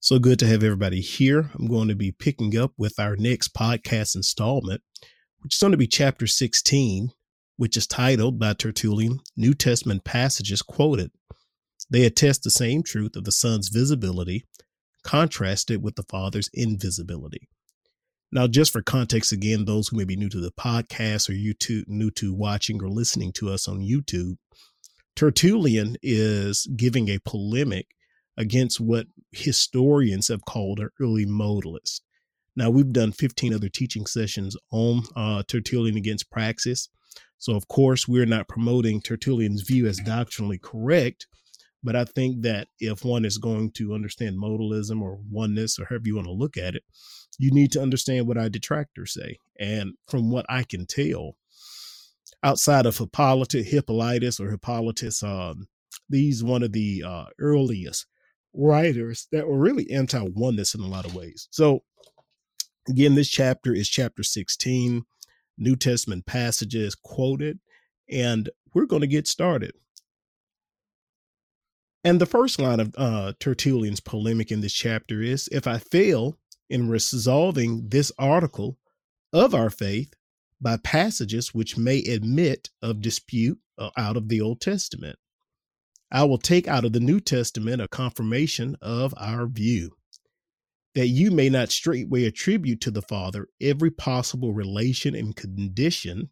So good to have everybody here. I'm going to be picking up with our next podcast installment, which is going to be chapter 16, which is titled by Tertullian New Testament Passages Quoted. They attest the same truth of the Son's visibility, contrasted with the Father's invisibility. Now, just for context, again, those who may be new to the podcast or YouTube, new to watching or listening to us on YouTube, Tertullian is giving a polemic against what historians have called an early modalist. Now, we've done 15 other teaching sessions on uh, Tertullian against Praxeas. So, of course, we're not promoting Tertullian's view as doctrinally correct, but I think that if one is going to understand modalism or oneness or however you want to look at it, you need to understand what our detractors say. And from what I can tell, outside of Hippolytus, Hippolytus or Hippolytus, um, these one of the uh, earliest writers that were really anti oneness in a lot of ways. So, again, this chapter is chapter 16, New Testament passages quoted, and we're going to get started. And the first line of uh, Tertullian's polemic in this chapter is If I fail in resolving this article of our faith by passages which may admit of dispute uh, out of the Old Testament, I will take out of the New Testament a confirmation of our view that you may not straightway attribute to the Father every possible relation and condition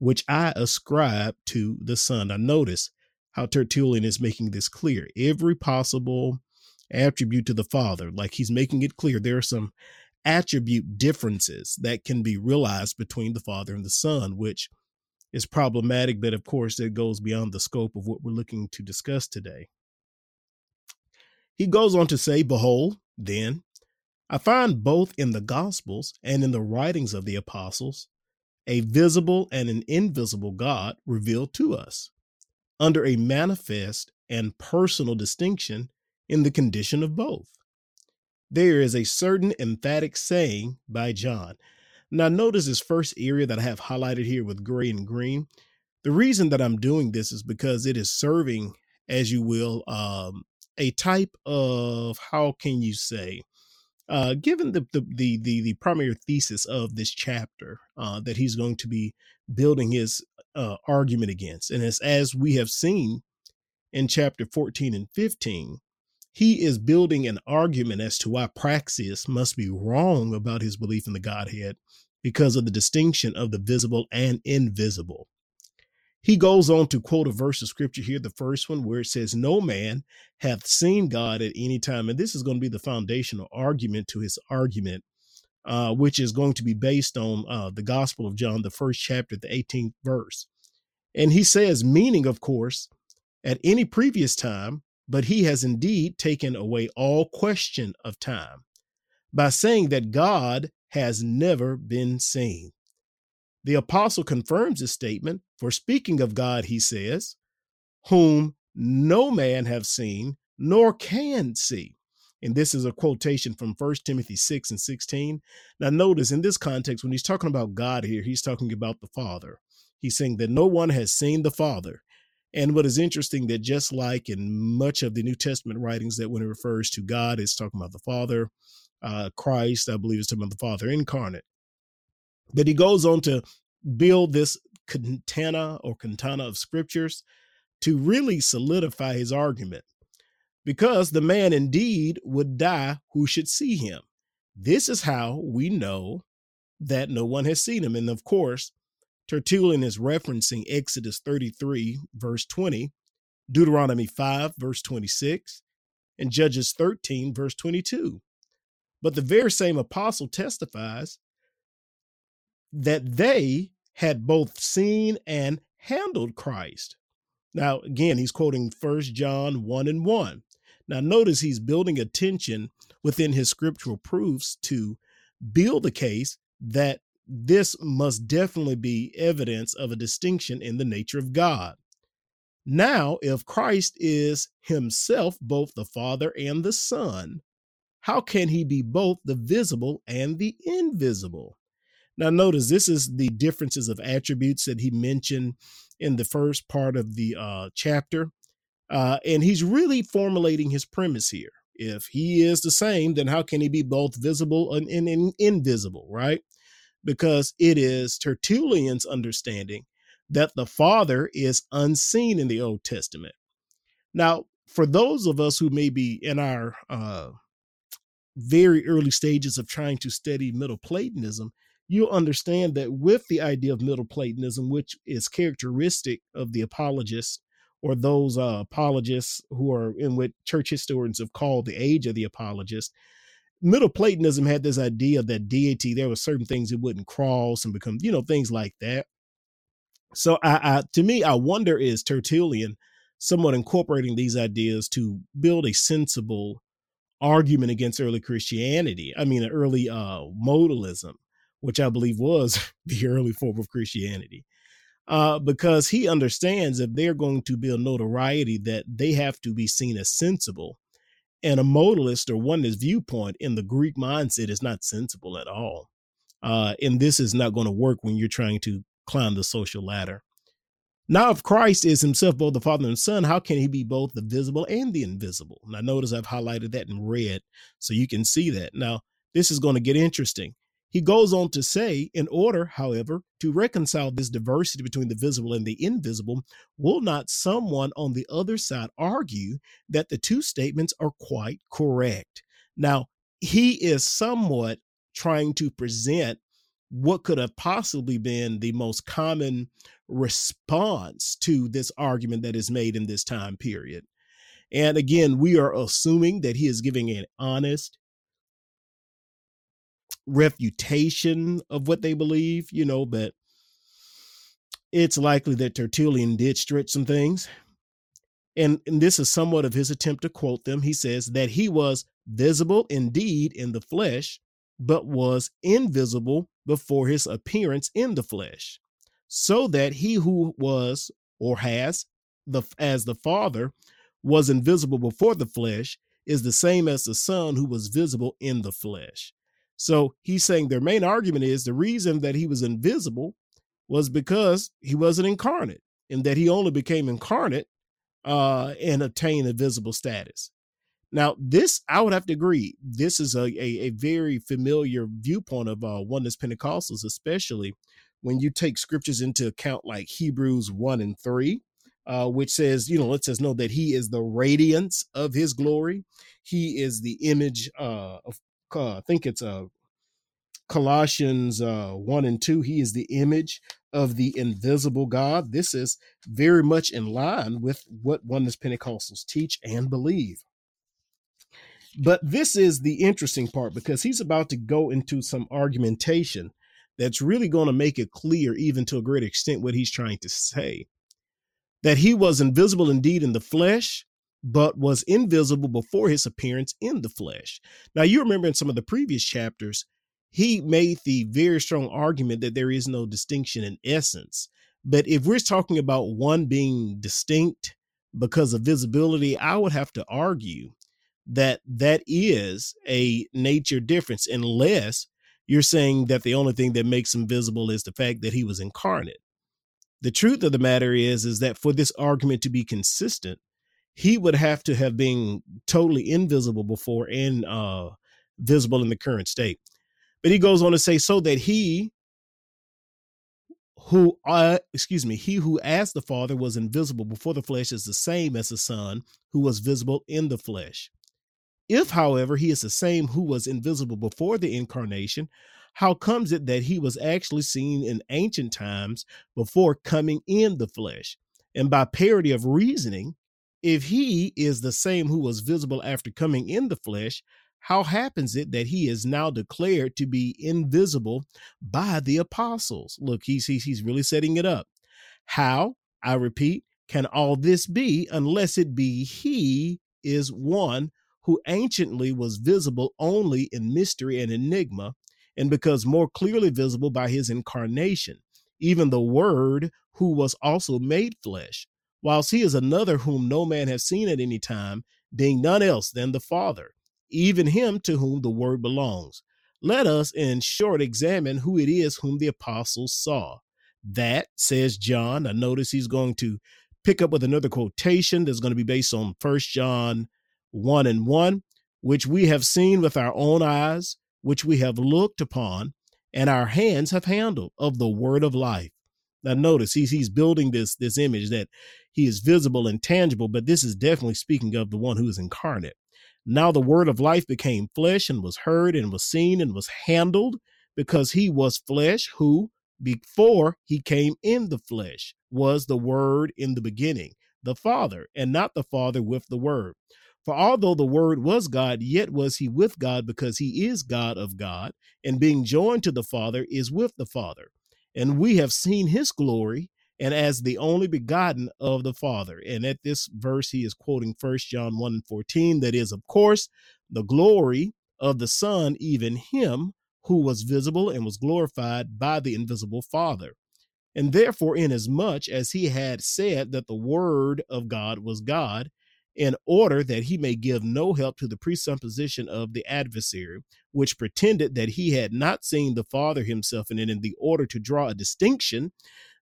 which I ascribe to the Son. Now, notice how Tertullian is making this clear. Every possible attribute to the Father, like he's making it clear there are some attribute differences that can be realized between the Father and the Son, which is problematic, but of course, it goes beyond the scope of what we're looking to discuss today. He goes on to say, Behold, then, I find both in the Gospels and in the writings of the apostles a visible and an invisible God revealed to us under a manifest and personal distinction in the condition of both. There is a certain emphatic saying by John. Now, notice this first area that I have highlighted here with gray and green. The reason that I'm doing this is because it is serving, as you will, um, a type of how can you say, uh, given the, the, the the the primary thesis of this chapter uh, that he's going to be building his uh, argument against, and as as we have seen in chapter 14 and 15, he is building an argument as to why Praxeas must be wrong about his belief in the Godhead because of the distinction of the visible and invisible. He goes on to quote a verse of scripture here, the first one, where it says, No man hath seen God at any time. And this is going to be the foundational argument to his argument, uh, which is going to be based on uh, the Gospel of John, the first chapter, the 18th verse. And he says, meaning, of course, at any previous time, but he has indeed taken away all question of time by saying that God has never been seen. The apostle confirms this statement, for speaking of God, he says, whom no man have seen nor can see. And this is a quotation from 1 Timothy 6 and 16. Now, notice in this context, when he's talking about God here, he's talking about the Father. He's saying that no one has seen the Father. And what is interesting that just like in much of the New Testament writings, that when it refers to God, it's talking about the Father, uh, Christ, I believe, is talking about the Father incarnate. But he goes on to build this cantana or cantana of scriptures to really solidify his argument. Because the man indeed would die who should see him. This is how we know that no one has seen him. And of course, Tertullian is referencing Exodus 33, verse 20, Deuteronomy 5, verse 26, and Judges 13, verse 22. But the very same apostle testifies that they had both seen and handled Christ. Now, again, he's quoting First John 1 and 1. Now, notice he's building attention within his scriptural proofs to build the case that this must definitely be evidence of a distinction in the nature of God. Now, if Christ is himself both the Father and the Son, how can he be both the visible and the invisible? Now, notice this is the differences of attributes that he mentioned in the first part of the uh, chapter. Uh, and he's really formulating his premise here. If he is the same, then how can he be both visible and, and, and invisible, right? Because it is Tertullian's understanding that the Father is unseen in the Old Testament. Now, for those of us who may be in our uh, very early stages of trying to study Middle Platonism, you'll understand that with the idea of Middle Platonism, which is characteristic of the apologists or those uh, apologists who are in what church historians have called the age of the apologists, Middle Platonism had this idea that deity, there were certain things it wouldn't cross and become, you know, things like that. So, I, I to me, I wonder is Tertullian somewhat incorporating these ideas to build a sensible argument against early Christianity. I mean, early uh, modalism, which I believe was the early form of Christianity. Uh, because he understands if they're going to build notoriety, that they have to be seen as sensible. And a modalist or oneness viewpoint in the Greek mindset is not sensible at all. Uh, and this is not going to work when you're trying to climb the social ladder. Now, if Christ is himself both the Father and Son, how can he be both the visible and the invisible? Now, notice I've highlighted that in red so you can see that. Now, this is going to get interesting. He goes on to say, in order, however, to reconcile this diversity between the visible and the invisible, will not someone on the other side argue that the two statements are quite correct? Now, he is somewhat trying to present what could have possibly been the most common response to this argument that is made in this time period. And again, we are assuming that he is giving an honest refutation of what they believe, you know, but it's likely that Tertullian did stretch some things. And, and this is somewhat of his attempt to quote them. He says that he was visible indeed in the flesh, but was invisible before his appearance in the flesh, so that he who was or has the as the Father was invisible before the flesh is the same as the Son who was visible in the flesh. So he's saying their main argument is the reason that he was invisible was because he wasn't incarnate, and that he only became incarnate uh, and obtained a visible status. Now, this I would have to agree. This is a a, a very familiar viewpoint of uh, oneness Pentecostals, especially when you take scriptures into account, like Hebrews one and three, uh, which says, you know, lets us know that He is the radiance of His glory. He is the image uh, of. Uh, I think it's a uh, Colossians uh, 1 and 2, he is the image of the invisible God. This is very much in line with what oneness Pentecostals teach and believe. But this is the interesting part because he's about to go into some argumentation that's really going to make it clear, even to a great extent, what he's trying to say. That he was invisible indeed in the flesh, but was invisible before his appearance in the flesh. Now, you remember in some of the previous chapters, he made the very strong argument that there is no distinction in essence. But if we're talking about one being distinct because of visibility, I would have to argue that that is a nature difference unless you're saying that the only thing that makes him visible is the fact that he was incarnate the truth of the matter is is that for this argument to be consistent he would have to have been totally invisible before and uh visible in the current state but he goes on to say so that he who uh, excuse me he who as the father was invisible before the flesh is the same as the son who was visible in the flesh if, however, he is the same who was invisible before the incarnation, how comes it that he was actually seen in ancient times before coming in the flesh? And by parity of reasoning, if he is the same who was visible after coming in the flesh, how happens it that he is now declared to be invisible by the apostles? Look, he's, he's, he's really setting it up. How, I repeat, can all this be unless it be he is one who anciently was visible only in mystery and enigma, and because more clearly visible by his incarnation, even the Word who was also made flesh, whilst he is another whom no man has seen at any time, being none else than the Father, even him to whom the Word belongs. Let us, in short, examine who it is whom the apostles saw. That, says John, I notice he's going to pick up with another quotation that's going to be based on First John 1 and 1, which we have seen with our own eyes, which we have looked upon, and our hands have handled of the word of life. Now notice he's he's building this this image that he is visible and tangible, but this is definitely speaking of the one who is incarnate. Now the word of life became flesh and was heard and was seen and was handled because he was flesh who before he came in the flesh was the word in the beginning, the Father, and not the Father with the word. For although the Word was God, yet was he with God because he is God of God, and being joined to the Father is with the Father. And we have seen his glory, and as the only begotten of the Father. And at this verse, he is quoting First John 1 and 14, that is, of course, the glory of the Son, even him who was visible and was glorified by the invisible Father. And therefore, inasmuch as he had said that the Word of God was God, in order that he may give no help to the presupposition of the adversary, which pretended that he had not seen the Father himself, and in the order to draw a distinction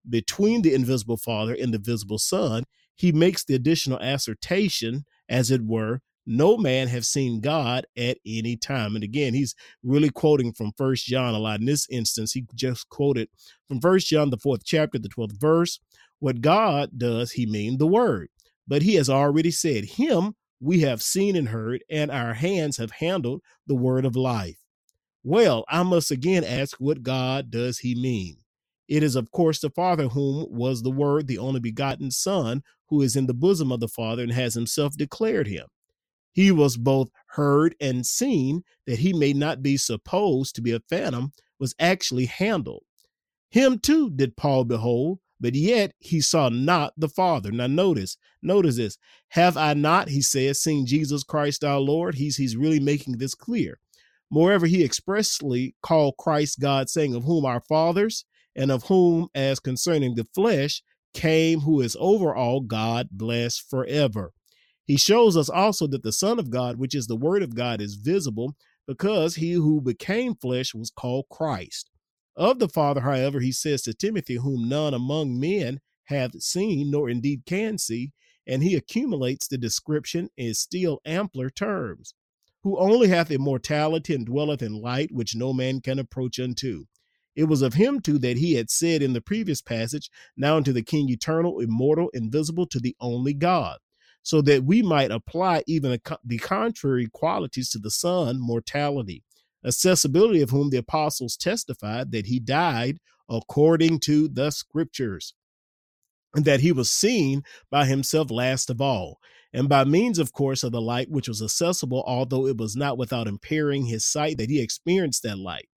between the invisible Father and the visible Son, he makes the additional assertion, as it were, no man have seen God at any time. And again, he's really quoting from First John a lot. In this instance, he just quoted from First John, the fourth chapter, the 12th verse. What God does, he mean the word. But he has already said, Him we have seen and heard, and our hands have handled the word of life. Well, I must again ask, what God does he mean? It is, of course, the Father whom was the Word, the only begotten Son, who is in the bosom of the Father and has himself declared him. He was both heard and seen, that he may not be supposed to be a phantom, was actually handled. Him too did Paul behold, but yet he saw not the Father. Now notice, notice this. Have I not, he says, seen Jesus Christ our Lord? He's he's really making this clear. Moreover, he expressly called Christ God, saying, Of whom our fathers, and of whom, as concerning the flesh, came who is over all God, blessed forever. He shows us also that the Son of God, which is the Word of God, is visible because he who became flesh was called Christ. Of the Father, however, he says to Timothy, whom none among men hath seen, nor indeed can see, and he accumulates the description in still ampler terms, who only hath immortality and dwelleth in light which no man can approach unto. It was of him too that he had said in the previous passage, Now unto the King eternal, immortal, invisible, to the only God, so that we might apply even the contrary qualities to the Son, mortality accessibility of whom the apostles testified that he died according to the scriptures, and that he was seen by himself last of all, and by means, of course, of the light which was accessible, although it was not without impairing his sight that he experienced that light.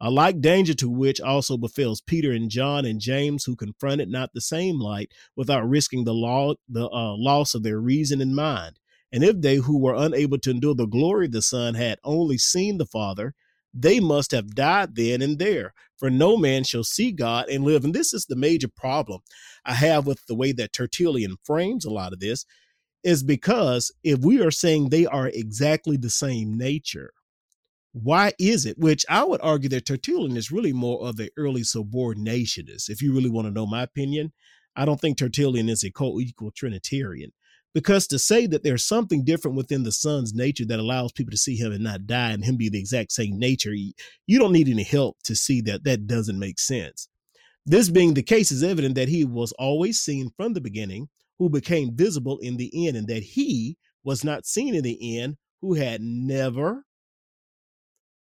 A like danger to which also befalls Peter and John and James, who confronted not the same light without risking the the uh, loss of their reason and mind. And if they who were unable to endure the glory of the Son had only seen the Father, they must have died then and there. For no man shall see God and live. And this is the major problem I have with the way that Tertullian frames a lot of this, is because if we are saying they are exactly the same nature, why is it? Which I would argue that Tertullian is really more of the early subordinationist. If you really want to know my opinion, I don't think Tertullian is a co equal Trinitarian. Because to say that there's something different within the son's nature that allows people to see him and not die and him be the exact same nature, you don't need any help to see that that doesn't make sense. This being the case is evident that he was always seen from the beginning, who became visible in the end, and that he was not seen in the end, who had never,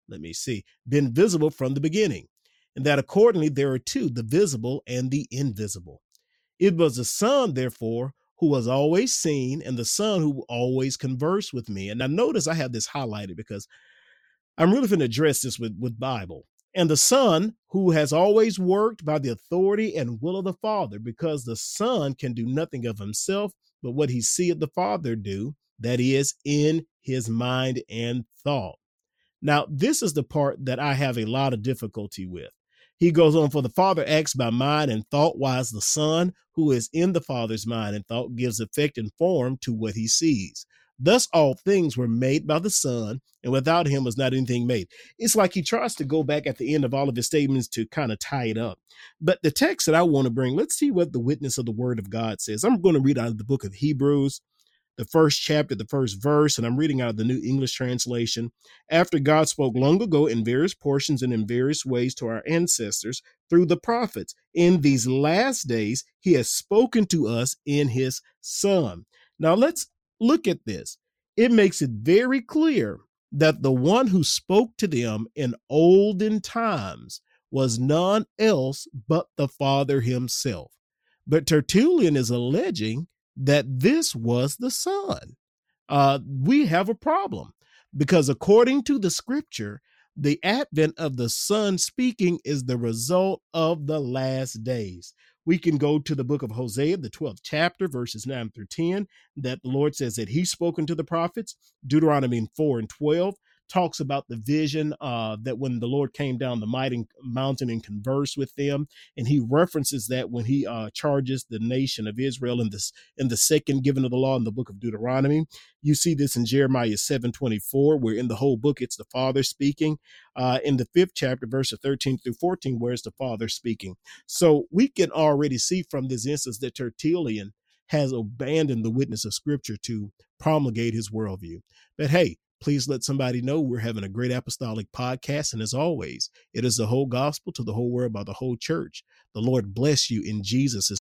let me see, been visible from the beginning. And that accordingly there are two, the visible and the invisible. It was the Son, therefore, who was always seen and the son who always conversed with me. And I notice I have this highlighted because I'm really going to address this with, with Bible. And the son who has always worked by the authority and will of the father, because the son can do nothing of himself, but what he seeth the father do, that is in his mind and thought. Now, this is the part that I have a lot of difficulty with. He goes on, for the Father acts by mind and thought, whilst the Son, who is in the Father's mind and thought, gives effect and form to what he sees. Thus, all things were made by the Son, and without him was not anything made. It's like he tries to go back at the end of all of his statements to kind of tie it up. But the text that I want to bring, let's see what the witness of the Word of God says. I'm going to read out of the book of Hebrews, the first chapter, the first verse, and I'm reading out of the New English translation. After God spoke long ago in various portions and in various ways to our ancestors through the prophets, in these last days, he has spoken to us in his Son. Now let's look at this. It makes it very clear that the one who spoke to them in olden times was none else but the Father himself. But Tertullian is alleging that this was the Son. Uh, we have a problem because according to the scripture, the advent of the Son speaking is the result of the last days. We can go to the book of Hosea, the 12th chapter, verses 9 through 10, that the Lord says that He's spoken to the prophets. Deuteronomy 4 and 12 talks about the vision uh, that when the Lord came down the mighty mountain and conversed with them, and he references that when he uh, charges the nation of Israel in this in the second given of the law in the book of Deuteronomy. You see this in Jeremiah seven twenty four, where in the whole book it's the Father speaking. Uh, in the fifth chapter, verses thirteen through fourteen, where it's the Father speaking. So we can already see from this instance that Tertullian has abandoned the witness of Scripture to promulgate his worldview. But hey, please let somebody know we're having a great apostolic podcast. And as always, it is the whole gospel to the whole world by the whole church. The Lord bless you in Jesus'